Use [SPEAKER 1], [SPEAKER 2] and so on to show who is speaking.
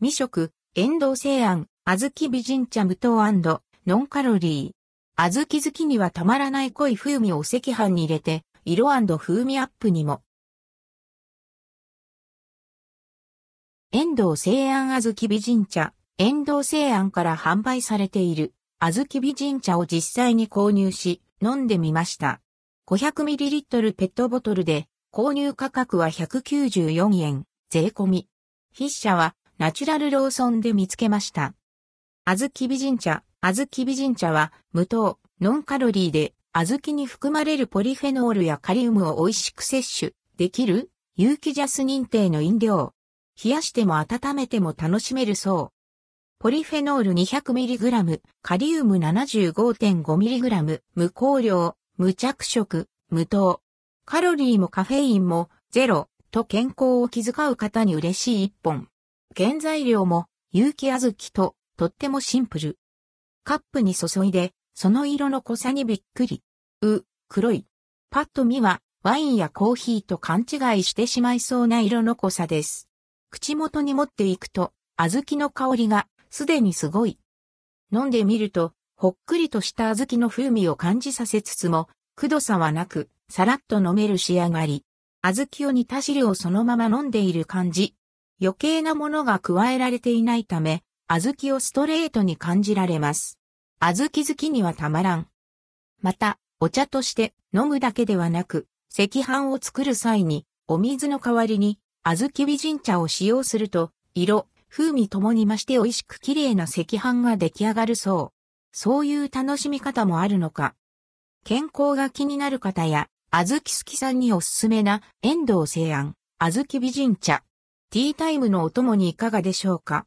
[SPEAKER 1] 未食、遠藤製庵、小豆美人茶無糖ノンカロリー。小豆好きにはたまらない濃い風味をお赤飯に入れて、色風味アップにも。遠藤製庵小豆美人茶、遠藤製庵から販売されている、小豆美人茶を実際に購入し、飲んでみました。500ml ペットボトルで、購入価格は194円、税込み。筆者は、ナチュラルローソンで見つけました。小豆美人茶、小豆美人茶は、無糖、ノンカロリーで、小豆に含まれるポリフェノールやカリウムを美味しく摂取できる？有機ジャス認定の飲料。冷やしても温めても楽しめるそう。ポリフェノール 200mg、カリウム 75.5mg、無香料、無着色、無糖。カロリーもカフェインもゼロと健康を気遣う方に嬉しい一本。原材料も有機小豆ととってもシンプル。カップに注いで、その色の濃さにびっくり。う、黒い。パッと見はワインやコーヒーと勘違いしてしまいそうな色の濃さです。口元に持っていくと、小豆の香りがすでにすごい。飲んでみると、ほっくりとした小豆の風味を感じさせつつも、くどさはなく、さらっと飲める仕上がり。小豆を煮た汁をそのまま飲んでいる感じ。余計なものが加えられていないため、小豆をストレートに感じられます。小豆好きにはたまらん。また、お茶として飲むだけではなく、赤飯を作る際に、お水の代わりに、小豆美人茶を使用すると、色、風味ともに増して美味しく綺麗な赤飯が出来上がるそう。そういう楽しみ方もあるのか。健康が気になる方や、小豆好きさんにおすすめな遠藤製庵、小豆美人茶。ティータイムのお供にいかがでしょうか？